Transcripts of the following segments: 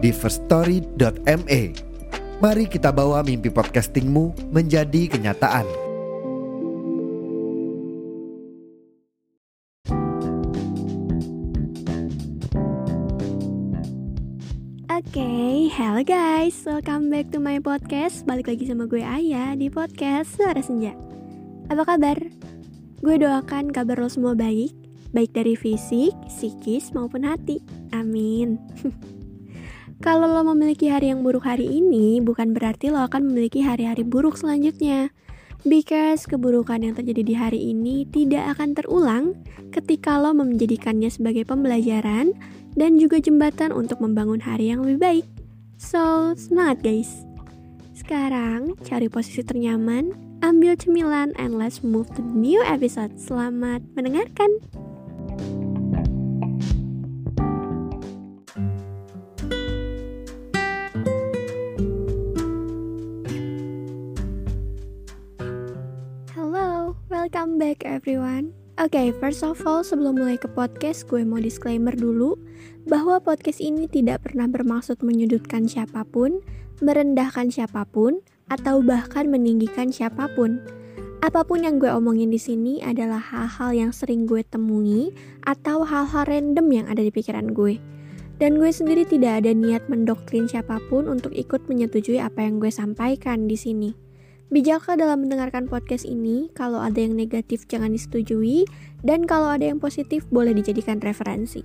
di firststory.me. Mari kita bawa mimpi podcastingmu menjadi kenyataan. Oke, okay, hello guys, welcome back to my podcast Balik lagi sama gue Ayah di podcast Suara Senja Apa kabar? Gue doakan kabar lo semua baik Baik dari fisik, psikis, maupun hati Amin Kalau lo memiliki hari yang buruk hari ini Bukan berarti lo akan memiliki hari-hari buruk selanjutnya Because keburukan yang terjadi di hari ini tidak akan terulang ketika lo menjadikannya sebagai pembelajaran dan juga jembatan untuk membangun hari yang lebih baik. So, semangat guys! Sekarang, cari posisi ternyaman, ambil cemilan, and let's move to the new episode. Selamat mendengarkan! Hello, back everyone. Oke, okay, first of all, sebelum mulai ke podcast, gue mau disclaimer dulu bahwa podcast ini tidak pernah bermaksud menyudutkan siapa pun, merendahkan siapa pun, atau bahkan meninggikan siapa pun. Apa pun yang gue omongin di sini adalah hal-hal yang sering gue temui atau hal-hal random yang ada di pikiran gue. Dan gue sendiri tidak ada niat mendoktrin siapa pun untuk ikut menyetujui apa yang gue sampaikan di sini. Bijaklah dalam mendengarkan podcast ini, kalau ada yang negatif jangan disetujui, dan kalau ada yang positif boleh dijadikan referensi.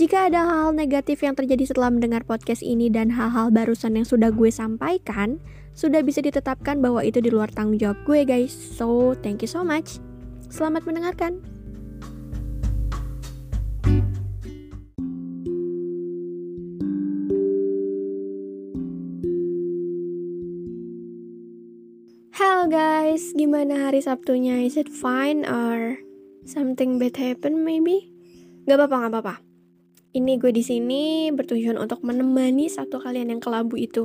Jika ada hal-hal negatif yang terjadi setelah mendengar podcast ini dan hal-hal barusan yang sudah gue sampaikan, sudah bisa ditetapkan bahwa itu di luar tanggung jawab gue guys. So, thank you so much. Selamat mendengarkan. Guys, gimana hari Sabtunya? Is it fine or something bad happen maybe? Gak apa-apa, gak apa-apa. Ini gue di sini bertujuan untuk menemani satu kalian yang kelabu itu,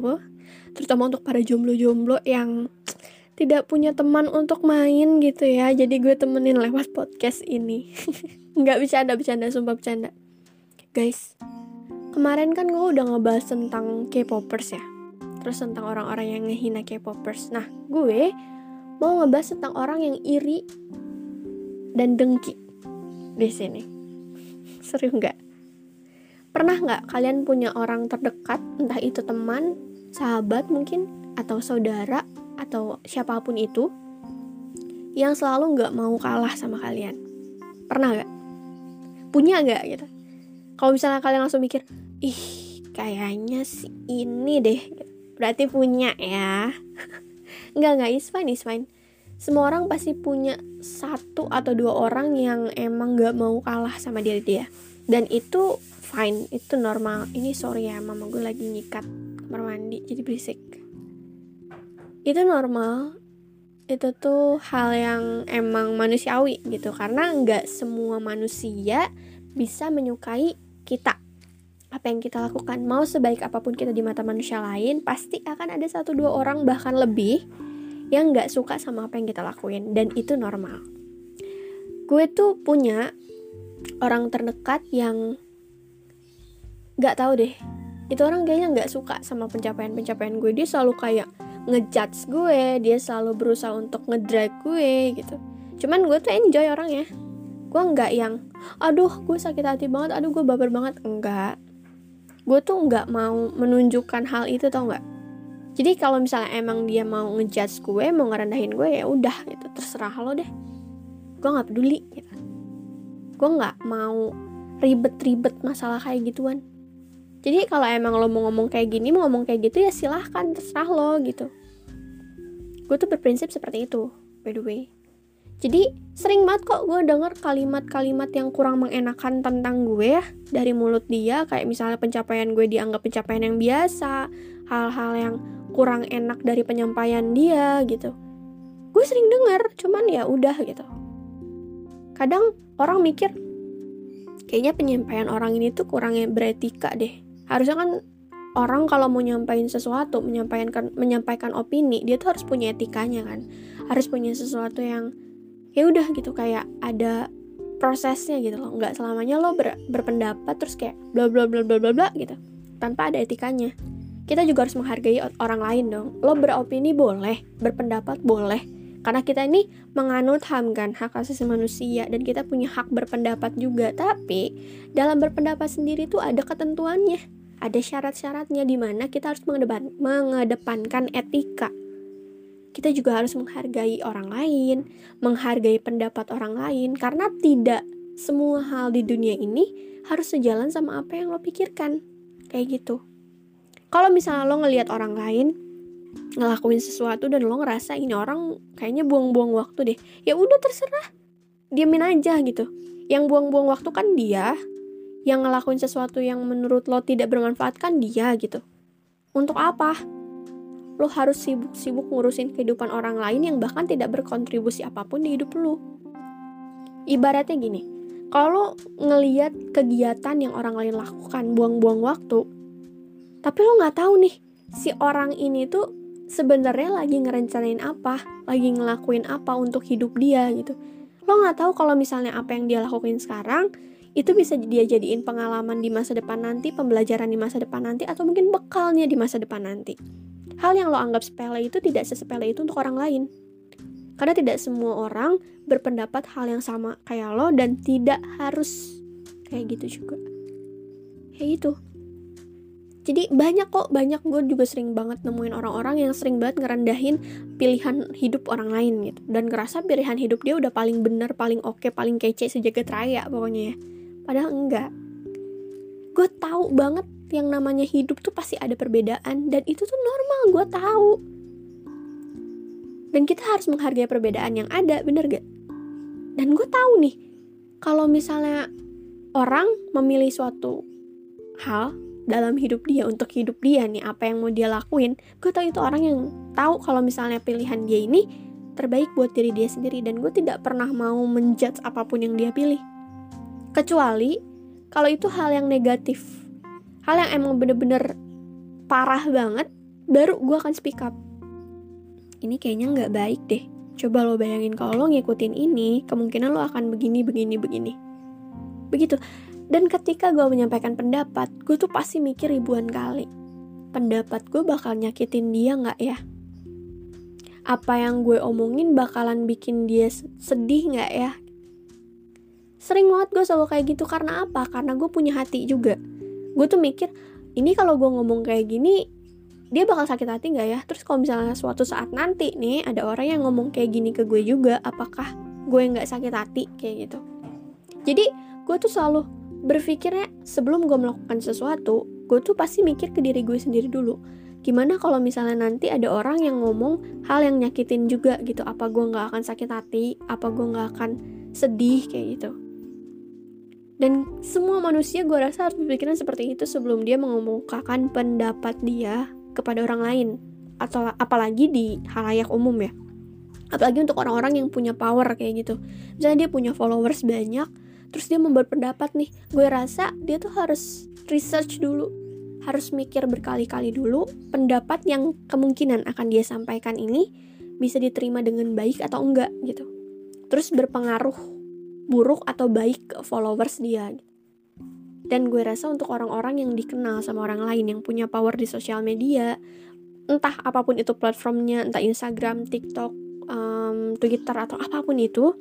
terutama untuk para jomblo-jomblo yang tidak punya teman untuk main gitu ya. Jadi gue temenin lewat podcast ini. Nggak bercanda, bercanda, sumpah bercanda. Guys, kemarin kan gue udah ngebahas tentang K-popers ya terus tentang orang-orang yang ngehina K-popers. Nah, gue mau ngebahas tentang orang yang iri dan dengki di sini. Serius nggak? Pernah nggak kalian punya orang terdekat, entah itu teman, sahabat mungkin, atau saudara, atau siapa pun itu, yang selalu nggak mau kalah sama kalian? Pernah nggak? Punya nggak gitu? Kalau misalnya kalian langsung mikir, ih kayaknya sih ini deh, berarti punya ya nggak nggak is fine is fine. Semua orang pasti punya satu atau dua orang yang emang nggak mau kalah sama diri dia. Dan itu fine itu normal. Ini sorry ya mama gue lagi nyikat kamar mandi jadi berisik. Itu normal. Itu tuh hal yang emang manusiawi gitu karena nggak semua manusia bisa menyukai kita apa yang kita lakukan. Mau sebaik apa pun kita di mata manusia lain pasti akan ada satu dua orang bahkan lebih yang nggak suka sama apa yang kita lakuin. Dan itu normal. Gue tuh punya orang terdekat yang nggak tahu deh. Itu orang kayaknya nggak suka sama pencapaian-pencapaian gue. Dia selalu kayak ngejudge gue dia selalu berusaha untuk ngedrive gue gitu. Cuman gue tuh enjoy orangnya. Gue nggak yang aduh gue sakit hati banget aduh gue baper banget. Enggak gue tuh nggak mau menunjukkan hal itu tau nggak? Jadi kalau misalnya emang dia mau ngejudge gue mau ngerendahin gue ya udah gitu. Terserah lo deh. Gue nggak peduli gitu gue nggak mau ribet-ribet masalah kayak gituan. Jadi kalau emang lo mau ngomong kayak gini mau ngomong kayak gitu ya silahkan terserah lo gitu. Gue tuh berprinsip seperti itu by the way jadi sering banget kok gue denger kalimat-kalimat yang kurang mengenakan tentang gue ya dari mulut dia. Kayak misalnya pencapaian gue dianggap pencapaian yang biasa hal-hal yang kurang enak dari penyampaian dia gitu. Gue sering denger cuman ya udah gitu. Kadang orang mikir kayaknya penyampaian orang ini tuh kurangnya beretika deh. Harusnya kan orang kalau mau nyampaikan sesuatu menyampaikan menyampaikan opini dia tuh harus punya etikanya kan. Harus punya sesuatu yang ya udah gitu kayak ada prosesnya gitu loh. Nggak selamanya lo ber, berpendapat terus kayak bla bla bla bla bla bla gitu tanpa ada etikanya. Kita juga harus menghargai orang lain dong. Lo beropini boleh berpendapat boleh. Karena kita ini menganut HAM kan hak asasi manusia dan kita punya hak berpendapat juga. Tapi dalam berpendapat sendiri tuh ada ketentuannya. Ada syarat-syaratnya di mana kita harus mengedepan, mengedepankan etika kita juga harus menghargai orang lain, menghargai pendapat orang lain, karena tidak semua hal di dunia ini harus sejalan sama apa yang lo pikirkan. Kayak gitu. Kalau misalnya lo ngelihat orang lain ngelakuin sesuatu dan lo ngerasa ini orang kayaknya buang-buang waktu deh, ya udah terserah, diamin aja gitu. Yang buang-buang waktu kan dia, yang ngelakuin sesuatu yang menurut lo tidak bermanfaat kan dia gitu. Untuk apa? Lo harus sibuk-sibuk ngurusin kehidupan orang lain yang bahkan tidak berkontribusi apa pun di hidup lo. Ibaratnya gini, kalau ngeliat kegiatan yang orang lain lakukan, buang-buang waktu, tapi lo nggak tahu nih, si orang ini tuh sebenarnya lagi ngerencanain apa, lagi ngelakuin apa untuk hidup dia gitu. Lo nggak tahu kalau misalnya apa yang dia lakuin sekarang itu bisa dia jadiin pengalaman di masa depan nanti, pembelajaran di masa depan nanti, atau mungkin bekalnya di masa depan nanti. Hal yang lo anggap sepele itu tidak sesepele itu untuk orang lain. Karena tidak semua orang berpendapat hal yang sama kayak lo dan tidak harus kayak gitu juga. Kayak gitu. Jadi banyak kok, banyak gue juga sering banget nemuin orang-orang yang sering banget ngerendahin pilihan hidup orang lain gitu. Dan ngerasa pilihan hidup dia udah paling bener, paling oke, paling kece sejagat raya pokoknya ya. Padahal enggak. Gue tahu banget yang namanya hidup tuh pasti ada perbedaan dan itu tuh normal gue tahu. Dan kita harus menghargai perbedaan yang ada bener gak? Dan gue tahu nih kalau misalnya orang memilih suatu hal dalam hidup dia untuk hidup dia nih apa yang mau dia lakuin gue tahu itu orang yang tahu kalau misalnya pilihan dia ini terbaik buat diri dia sendiri dan gue tidak pernah mau menjudge apa pun yang dia pilih. Kecuali kalau itu hal yang negatif hal yang emang bener-bener parah banget baru gue akan speak up. Ini kayaknya nggak baik deh. Coba lo bayangin kalau lo ngikutin ini kemungkinan lo akan begini begini begini. Begitu. Dan ketika gue menyampaikan pendapat gue tuh pasti mikir ribuan kali pendapat gue bakal nyakitin dia nggak ya? Apa yang gue omongin bakalan bikin dia sedih nggak ya? Sering banget gue selalu kayak gitu karena apa? Karena gue punya hati juga gue tuh mikir ini kalau gue ngomong kayak gini dia bakal sakit hati nggak ya? Terus kalau misalnya suatu saat nanti nih ada orang yang ngomong kayak gini ke gue juga apakah gue nggak sakit hati? Kayak gitu. Jadi gue tuh selalu berpikirnya sebelum gue melakukan sesuatu gue tuh pasti mikir ke diri gue sendiri dulu. Gimana kalau misalnya nanti ada orang yang ngomong hal yang nyakitin juga gitu apa gue nggak akan sakit hati? Apa gue nggak akan sedih? Kayak gitu dan semua manusia gue rasa harus berpikiran seperti itu sebelum dia mengemukakan pendapat dia kepada orang lain. Atau apalagi di halayak umum ya. Apalagi untuk orang-orang yang punya power kayak gitu. Misalnya dia punya followers banyak terus dia membuat pendapat nih. Gue rasa dia tuh harus research dulu. Harus mikir berkali-kali dulu pendapat yang kemungkinan akan dia sampaikan ini bisa diterima dengan baik atau enggak gitu. Terus berpengaruh buruk atau baik ke followers dia. Dan gue rasa untuk orang-orang yang dikenal sama orang lain yang punya power di sosial media entah apa pun itu platformnya entah Instagram, TikTok, um, Twitter atau apa pun itu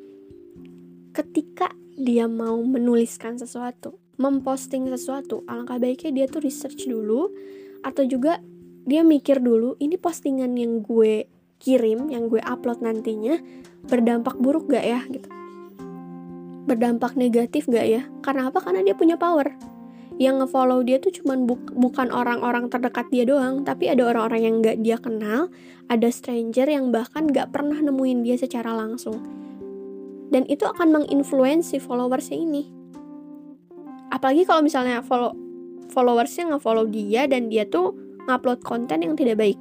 ketika dia mau menuliskan sesuatu memposting sesuatu alangkah baiknya dia tuh research dulu atau juga dia mikir dulu ini postingan yang gue kirim yang gue upload nantinya berdampak buruk gak ya gitu berdampak negatif gak ya? Karena apa? Karena dia punya power. Yang ngefollow dia tuh cuman bu bukan orang-orang terdekat dia doang, tapi ada orang-orang yang gak dia kenal, ada stranger yang bahkan gak pernah nemuin dia secara langsung. dan itu akan menginfluensi followersnya ini apalagi kalau misalnya follow followersnya nggak follow dia dan dia tuh ngupload konten yang tidak baik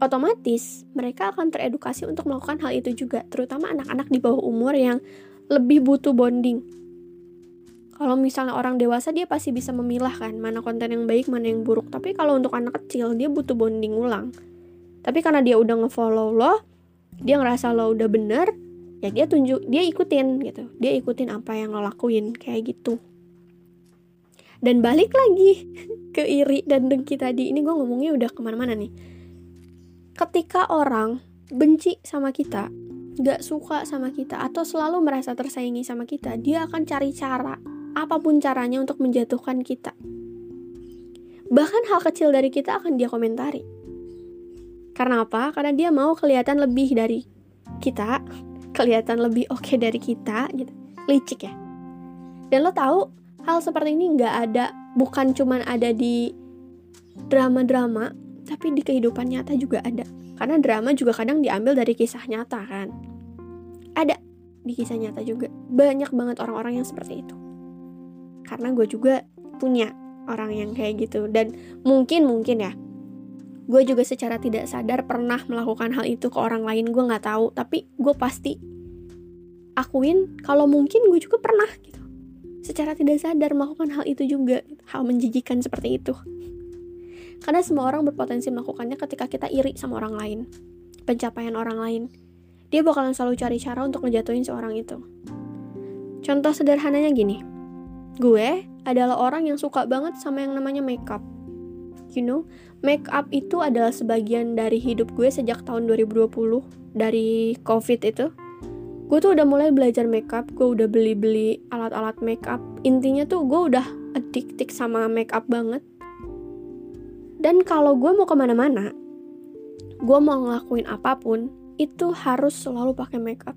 otomatis mereka akan teredukasi untuk melakukan hal itu juga, terutama anak-anak di bawah umur yang lebih butuh bonding. Kalau misalnya orang dewasa dia pasti bisa memilah kan mana konten yang baik, mana yang buruk. Tapi kalau untuk anak kecil dia butuh bonding ulang. Tapi karena dia udah ngefollow lo, dia ngerasa lo udah bener, ya dia tunjuk, dia ikutin gitu. Dia ikutin apa yang lo lakuin kayak gitu. Dan balik lagi ke iri dan dengki tadi. Ini gue ngomongnya udah ke mana-mana nih ketika orang benci sama kita, gak suka sama kita, atau selalu merasa tersaingi sama kita, dia akan cari cara, apa pun caranya untuk menjatuhkan kita. Bahkan hal kecil dari kita akan dia komentari. Karena apa? Karena dia mau kelihatan lebih dari kita, kelihatan lebih oke okay dari kita, gitu. Licik ya. Dan lo tahu hal seperti ini nggak ada, bukan cuman ada di drama-drama, tapi di kehidupan nyata juga ada. Karena drama juga kadang diambil dari kisah nyata kan. Ada di kisah nyata juga. Banyak banget orang-orang yang seperti itu. Karena gue juga punya orang yang kayak gitu. Dan mungkin-mungkin ya, gue juga secara tidak sadar pernah melakukan hal itu ke orang lain. Gue gak tahu, tapi gue pasti akuin kalau mungkin gue juga pernah gitu. Secara tidak sadar melakukan hal itu juga. Hal menjijikan seperti itu. Karena semua orang berpotensi melakukannya ketika kita iri sama orang lain, pencapaian orang lain. Dia bakalan selalu cari cara untuk ngejatuhin seorang itu. Contoh sederhananya gini. Gue adalah orang yang suka banget sama yang namanya makeup. You know, makeup itu adalah sebagian dari hidup gue sejak tahun 2020 dari COVID itu. Gue tuh udah mulai belajar makeup, gue udah beli-beli alat-alat makeup. Intinya tuh gue udah addicted sama makeup banget dan kalau gue mau ke mana-mana, gue mau ngelakuin apa pun, itu harus selalu pakai makeup.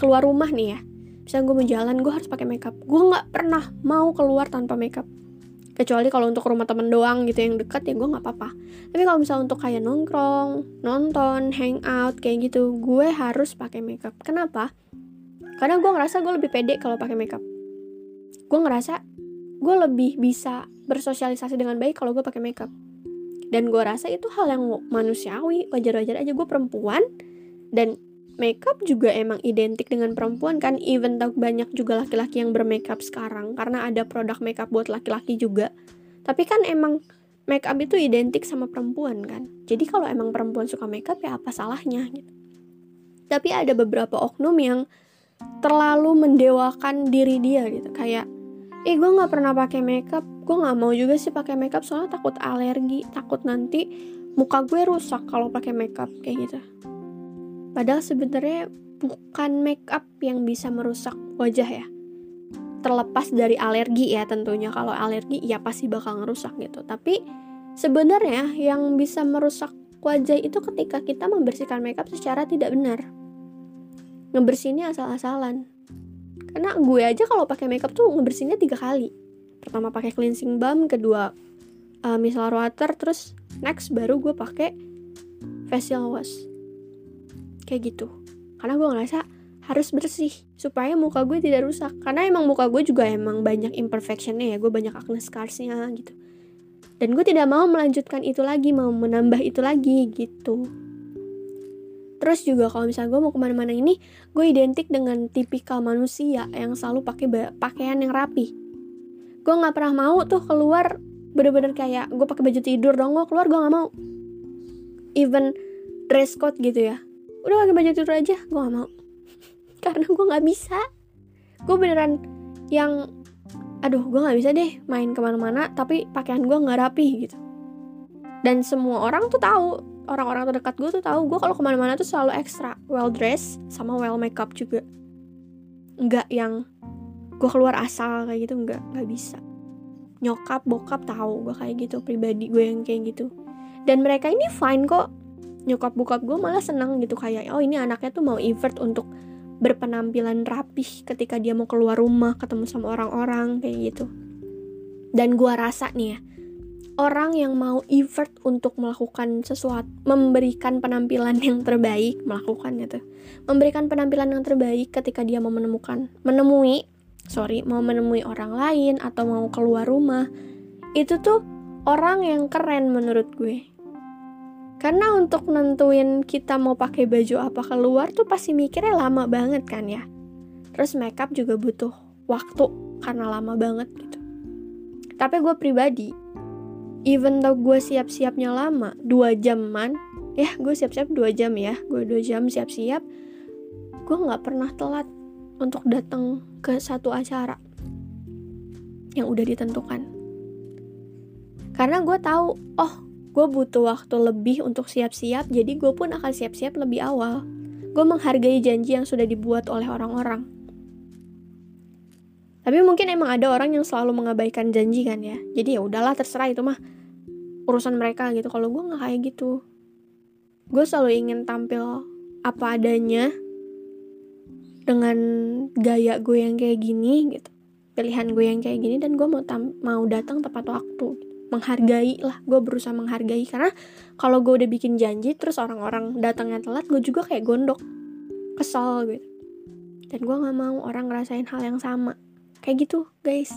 Keluar rumah nih ya, misalnya gue mau jalan, gue harus pakai makeup. Gue nggak pernah mau keluar tanpa makeup. Kecuali kalau untuk rumah temen doang gitu yang deket ya gue nggak apa-apa. Tapi kalau misalnya untuk kayak nongkrong, nonton, hangout kayak gitu, gue harus pakai makeup. Kenapa? Karena gue ngerasa gue lebih pede kalau pakai makeup. Gue ngerasa gue lebih bisa bersosialisasi dengan baik kalau gue pakai makeup dan gue rasa itu hal yang manusiawi wajar-wajar aja. Gue perempuan dan makeup juga emang identik dengan perempuan kan. Even tak banyak juga laki-laki yang bermakeup sekarang karena ada produk makeup buat laki-laki juga. Tapi kan emang makeup itu identik sama perempuan kan. Jadi kalau emang perempuan suka makeup ya apa salahnya gitu. Tapi ada beberapa oknum yang terlalu mendewakan diri dia gitu. Kayak ih gue nggak pernah pakai makeup gue nggak mau juga sih pakai makeup soalnya takut alergi takut nanti muka gue rusak kalau pakai makeup kayak gitu. Padahal sebenarnya bukan makeup yang bisa merusak wajah ya. Terlepas dari alergi ya tentunya kalau alergi ya pasti bakal ngerusak gitu. Tapi sebenarnya yang bisa merusak wajah itu ketika kita membersihkan makeup secara tidak benar. Ngebersihinnya asal-asalan. Karena gue aja kalau pakai makeup tuh ngebersihinnya tiga kali pertama pakai cleansing balm kedua uh, micellar water terus next baru gue pakai facial wash. Kayak gitu. Karena gue ngerasa harus bersih supaya muka gue tidak rusak. Karena emang muka gue juga emang banyak imperfectionnya ya gue banyak acne scarsnya gitu. Dan gue tidak mau melanjutkan itu lagi mau menambah itu lagi gitu. Terus juga kalau misalnya gue mau ke mana-mana ini, gue identik dengan tipikal manusia yang selalu pakai pakaian yang rapi. Gue nggak pernah mau tuh keluar bener-bener kayak gue pakai baju tidur dong gue keluar gue nggak mau. Even dress code gitu ya, udah pakai baju tidur aja gue nggak mau. Karena gue nggak bisa. Gue beneran yang, aduh gue nggak bisa deh main ke mana-mana tapi pakaian gue nggak rapi gitu. Dan semua orang tuh tahu orang-orang terdekat gue tuh tahu gue kalau ke mana-mana tuh selalu ekstra well dressed sama well makeup juga nggak yang gue keluar asal kayak gitu nggak nggak bisa. Nyokap bokap tahu gue kayak gitu pribadi gue yang kayak gitu. Dan mereka ini fine kok. Nyokap bokap gue malah senang gitu kayak oh ini anaknya tuh mau effort untuk berpenampilan rapih ketika dia mau keluar rumah ketemu sama orang-orang kayak gitu. Dan gue rasa nih ya orang yang mau effort untuk melakukan sesuatu, memberikan penampilan yang terbaik, melakukan itu, memberikan penampilan yang terbaik ketika dia mau menemukan, menemui, sorry, mau menemui orang lain atau mau keluar rumah, itu tuh orang yang keren menurut gue. Karena untuk nentuin kita mau pakai baju apa keluar tuh pasti mikirnya lama banget kan ya. Terus makeup juga butuh waktu karena lama banget gitu. Tapi gue pribadi even though gue siap-siapnya lama dua jaman ya gue siap-siap dua jam ya gue dua jam siap-siap gue nggak pernah telat untuk datang ke satu acara yang udah ditentukan. Karena gue tahu oh gue butuh waktu lebih untuk siap-siap jadi gue pun akan siap-siap lebih awal. Gue menghargai janji yang sudah dibuat oleh orang-orang. Tapi mungkin emang ada orang yang selalu mengabaikan janji kan ya? Jadi ya udahlah terserah itu mah urusan mereka gitu. Kalau gue nggak kayak gitu gue selalu ingin tampil apa adanya dengan gaya gue yang kayak gini gitu. Pilihan gue yang kayak gini dan gue mau tam mau datang tepat waktu. Menghargai lah gue berusaha menghargai. Karena kalau gue udah bikin janji terus orang-orang datangnya telat gue juga kayak gondok. Kesal gitu. Dan gue nggak mau orang ngerasain hal yang sama. Kayak gitu guys.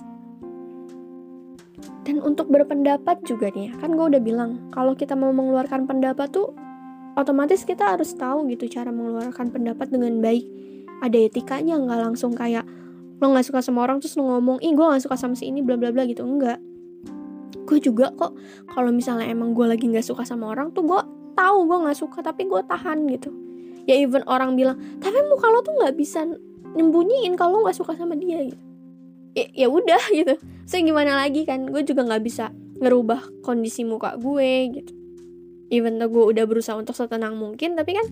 Dan untuk berpendapat juga nih kan gue udah bilang kalau kita mau mengeluarkan pendapat tuh otomatis kita harus tahu gitu cara mengeluarkan pendapat dengan baik ada etikanya nggak langsung kayak lo nggak suka sama orang terus lo ngomong ih gue nggak suka sama si ini bla bla bla gitu. Enggak gue juga kok kalau misalnya emang gue lagi nggak suka sama orang tuh gue tahu gue nggak suka tapi gue tahan gitu. Ya even orang bilang tapi muka lo tuh nggak bisa nyembunyiin kalau nggak suka sama dia gitu. Ya, ya udah gitu. Saya so, gimana lagi kan gue juga nggak bisa ngerubah kondisi muka gue gitu. Even though gue udah berusaha untuk setenang mungkin tapi kan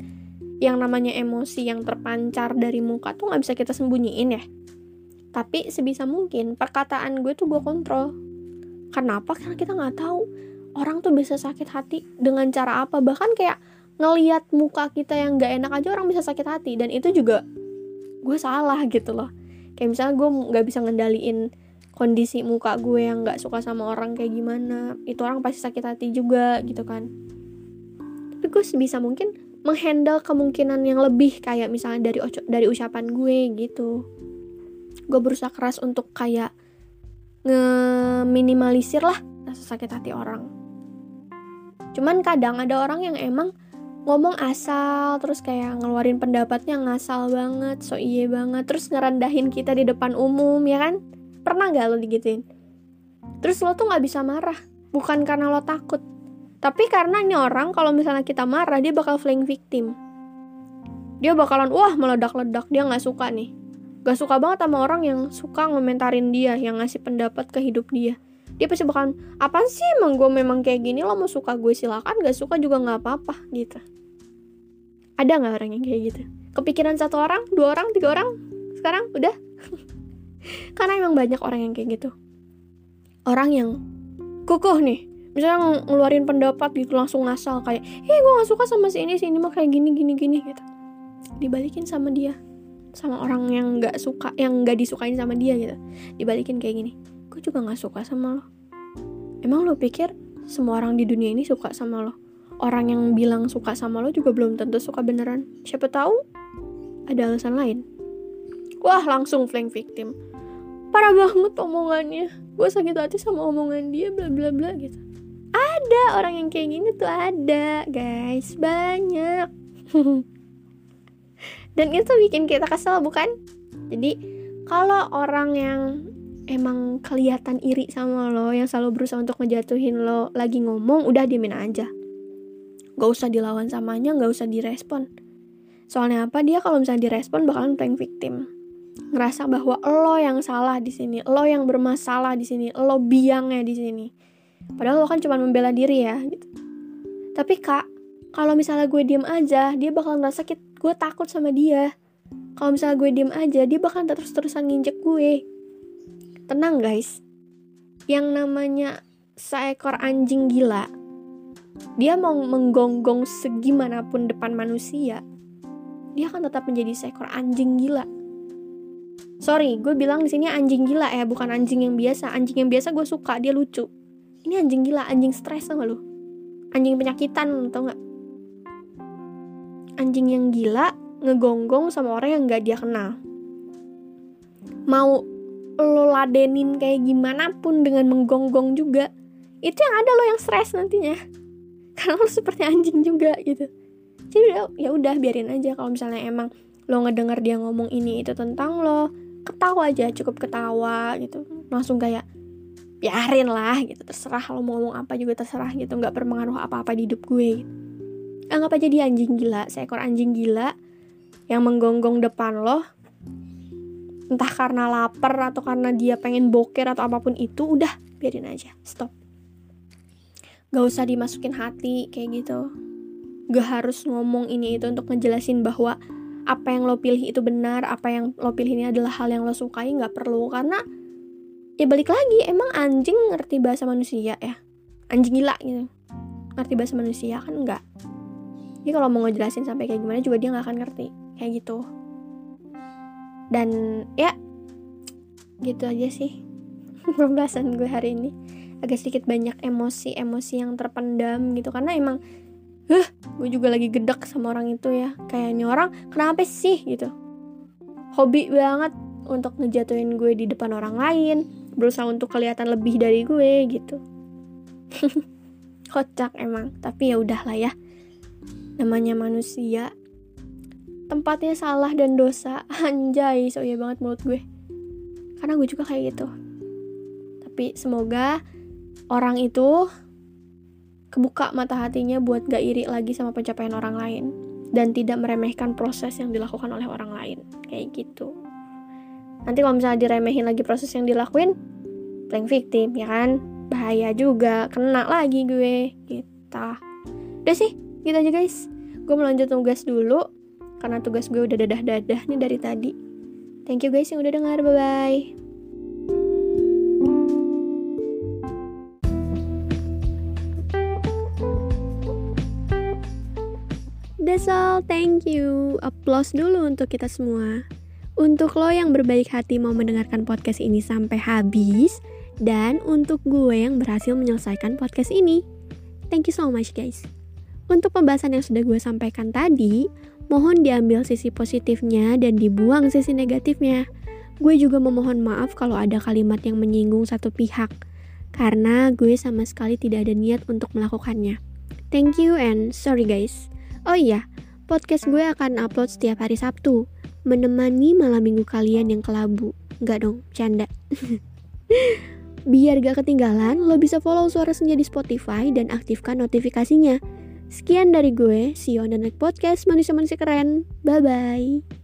yang namanya emosi yang terpancar dari muka tuh nggak bisa kita sembunyiin ya. Tapi sebisa mungkin perkataan gue tuh gue kontrol. Kenapa? Karena kita nggak tahu. Orang tuh bisa sakit hati dengan cara apa. Bahkan kayak ngeliat muka kita yang nggak enak aja orang bisa sakit hati. Dan itu juga gue salah gitu loh. Kayak misalnya gue nggak bisa ngendaliin kondisi muka gue yang nggak suka sama orang kayak gimana. Itu orang pasti sakit hati juga gitu kan. Tapi gue sebisa mungkin menghandle kemungkinan yang lebih kayak misalnya dari dari ucapan gue gitu. Gue berusaha keras untuk kayak ngeminimalisir lah rasa sakit hati orang. Cuman kadang ada orang yang emang ngomong asal terus kayak ngeluarin pendapatnya ngasal banget so iye banget terus ngerendahin kita di depan umum ya kan? Pernah gak lo digituin? Terus lo tuh nggak bisa marah bukan karena lo takut tapi karena ini orang kalau misalnya kita marah dia bakal flank victim. Dia bakalan wah meledak-ledak dia nggak suka nih. Gak suka banget sama orang yang suka ngomentarin dia yang ngasih pendapat ke hidup dia. Dia pasti bakalan apa sih emang gue memang kayak gini? Lo mau suka gue silakan. Gak suka juga nggak apa-apa gitu. Ada nggak orang yang kayak gitu? Kepikiran satu orang dua orang tiga orang? Sekarang udah? Karena emang banyak orang yang kayak gitu. Orang yang kukuh nih misalnya ngeluarin pendapat gitu langsung ngasal kayak eh gue gak suka sama si ini si ini mah kayak gini gini gini gitu. Dibalikin sama dia sama orang yang nggak suka yang nggak disukain sama dia gitu. Dibalikin kayak gini gue juga nggak suka sama lo. Emang lo pikir semua orang di dunia ini suka sama lo? Orang yang bilang suka sama lo juga belum tentu suka beneran. Siapa tahu ada alasan lain. Wah langsung flank victim. Parah banget omongannya. Gue sakit hati sama omongan dia bla bla bla gitu ada orang yang kayak gini tuh ada guys banyak. Dan itu bikin kita kesel bukan? Jadi kalau orang yang emang kelihatan iri sama lo yang selalu berusaha untuk ngejatuhin lo lagi ngomong udah diemin aja. Gak usah dilawan samanya gak usah direspon. Soalnya apa? Dia kalau misalnya direspon bakalan playing victim. Ngerasa bahwa lo yang salah di sini lo yang bermasalah di sini lo biangnya di sini padahal lo kan cuma membela diri ya gitu. Tapi kak kalau misalnya gue diem aja dia bakal ngerasa gue takut sama dia. Kalau misalnya gue diem aja dia bakal terus-terusan nginjek gue. Tenang guys. Yang namanya seekor anjing gila dia mau menggonggong segimanapun depan manusia dia akan tetap menjadi seekor anjing gila. Sorry gue bilang di sini anjing gila ya bukan anjing yang biasa. Anjing yang biasa gue suka dia lucu ini anjing gila anjing stres sama lu? Anjing penyakitan tau nggak anjing yang gila ngegonggong sama orang yang nggak dia kenal. Mau lo ladenin kayak gimana pun dengan menggonggong juga itu yang ada lo yang stres nantinya. Karena lo seperti anjing juga gitu. Jadi ya udah biarin aja kalau misalnya emang lo ngedenger dia ngomong ini itu tentang lo ketawa aja cukup ketawa gitu. Langsung kayak biarin lah gitu. Terserah lo mau ngomong apa juga terserah gitu. Nggak berpengaruh apa-apa di hidup gue. Gitu. anggap aja dia anjing gila seekor anjing gila yang menggonggong depan lo. Entah karena lapar atau karena dia pengen boker atau apa pun itu udah biarin aja. Stop. Gak usah dimasukin hati kayak gitu. Gak harus ngomong ini itu untuk ngejelasin bahwa apa yang lo pilih itu benar apa yang lo pilih ini adalah hal yang lo sukai nggak perlu. Karena ya balik lagi. Emang anjing ngerti bahasa manusia ya? Anjing gila gitu. Ngerti bahasa manusia kan enggak? Jadi kalau mau ngejelasin sampai kayak gimana juga dia nggak akan ngerti. Kayak gitu. Dan ya gitu aja sih pembahasan gue hari ini. Agak sedikit banyak emosi-emosi yang terpendam gitu. Karena emang huh gue juga lagi gedek sama orang itu ya. Kayaknya orang kenapa sih? gitu. Hobi banget untuk ngejatuhin gue di depan orang lain berusaha untuk kelihatan lebih dari gue gitu. Kocak emang tapi ya udahlah ya. Namanya manusia tempatnya salah dan dosa. Anjay so iya banget mulut gue. Karena gue juga kayak gitu. Tapi semoga orang itu kebuka mata hatinya buat gak iri lagi sama pencapaian orang lain. Dan tidak meremehkan proses yang dilakukan oleh orang lain. Kayak gitu nanti kalau misalnya diremehin lagi proses yang dilakuin playing victim ya kan bahaya juga kena lagi gue kita udah sih gitu aja guys gue mau lanjut tugas dulu karena tugas gue udah dadah-dadah nih dari tadi. Thank you guys yang udah dengar. Bye-bye. That's all, thank you. Applause dulu untuk kita semua. Untuk lo yang berbaik hati mau mendengarkan podcast ini sampai habis, dan untuk gue yang berhasil menyelesaikan podcast ini. Thank you so much guys. Untuk pembahasan yang sudah gue sampaikan tadi, mohon diambil sisi positifnya dan dibuang sisi negatifnya. Gue juga memohon maaf kalau ada kalimat yang menyinggung satu pihak, karena gue sama sekali tidak ada niat untuk melakukannya. Thank you and sorry guys. Oh iya, podcast gue akan upload setiap hari Sabtu, menemani malam minggu kalian yang kelabu. Enggak dong, canda. Biar gak ketinggalan, lo bisa follow Suara Senja di Spotify dan aktifkan notifikasinya Sekian dari gue, see you on the next podcast manusia-manusia keren. Bye-bye.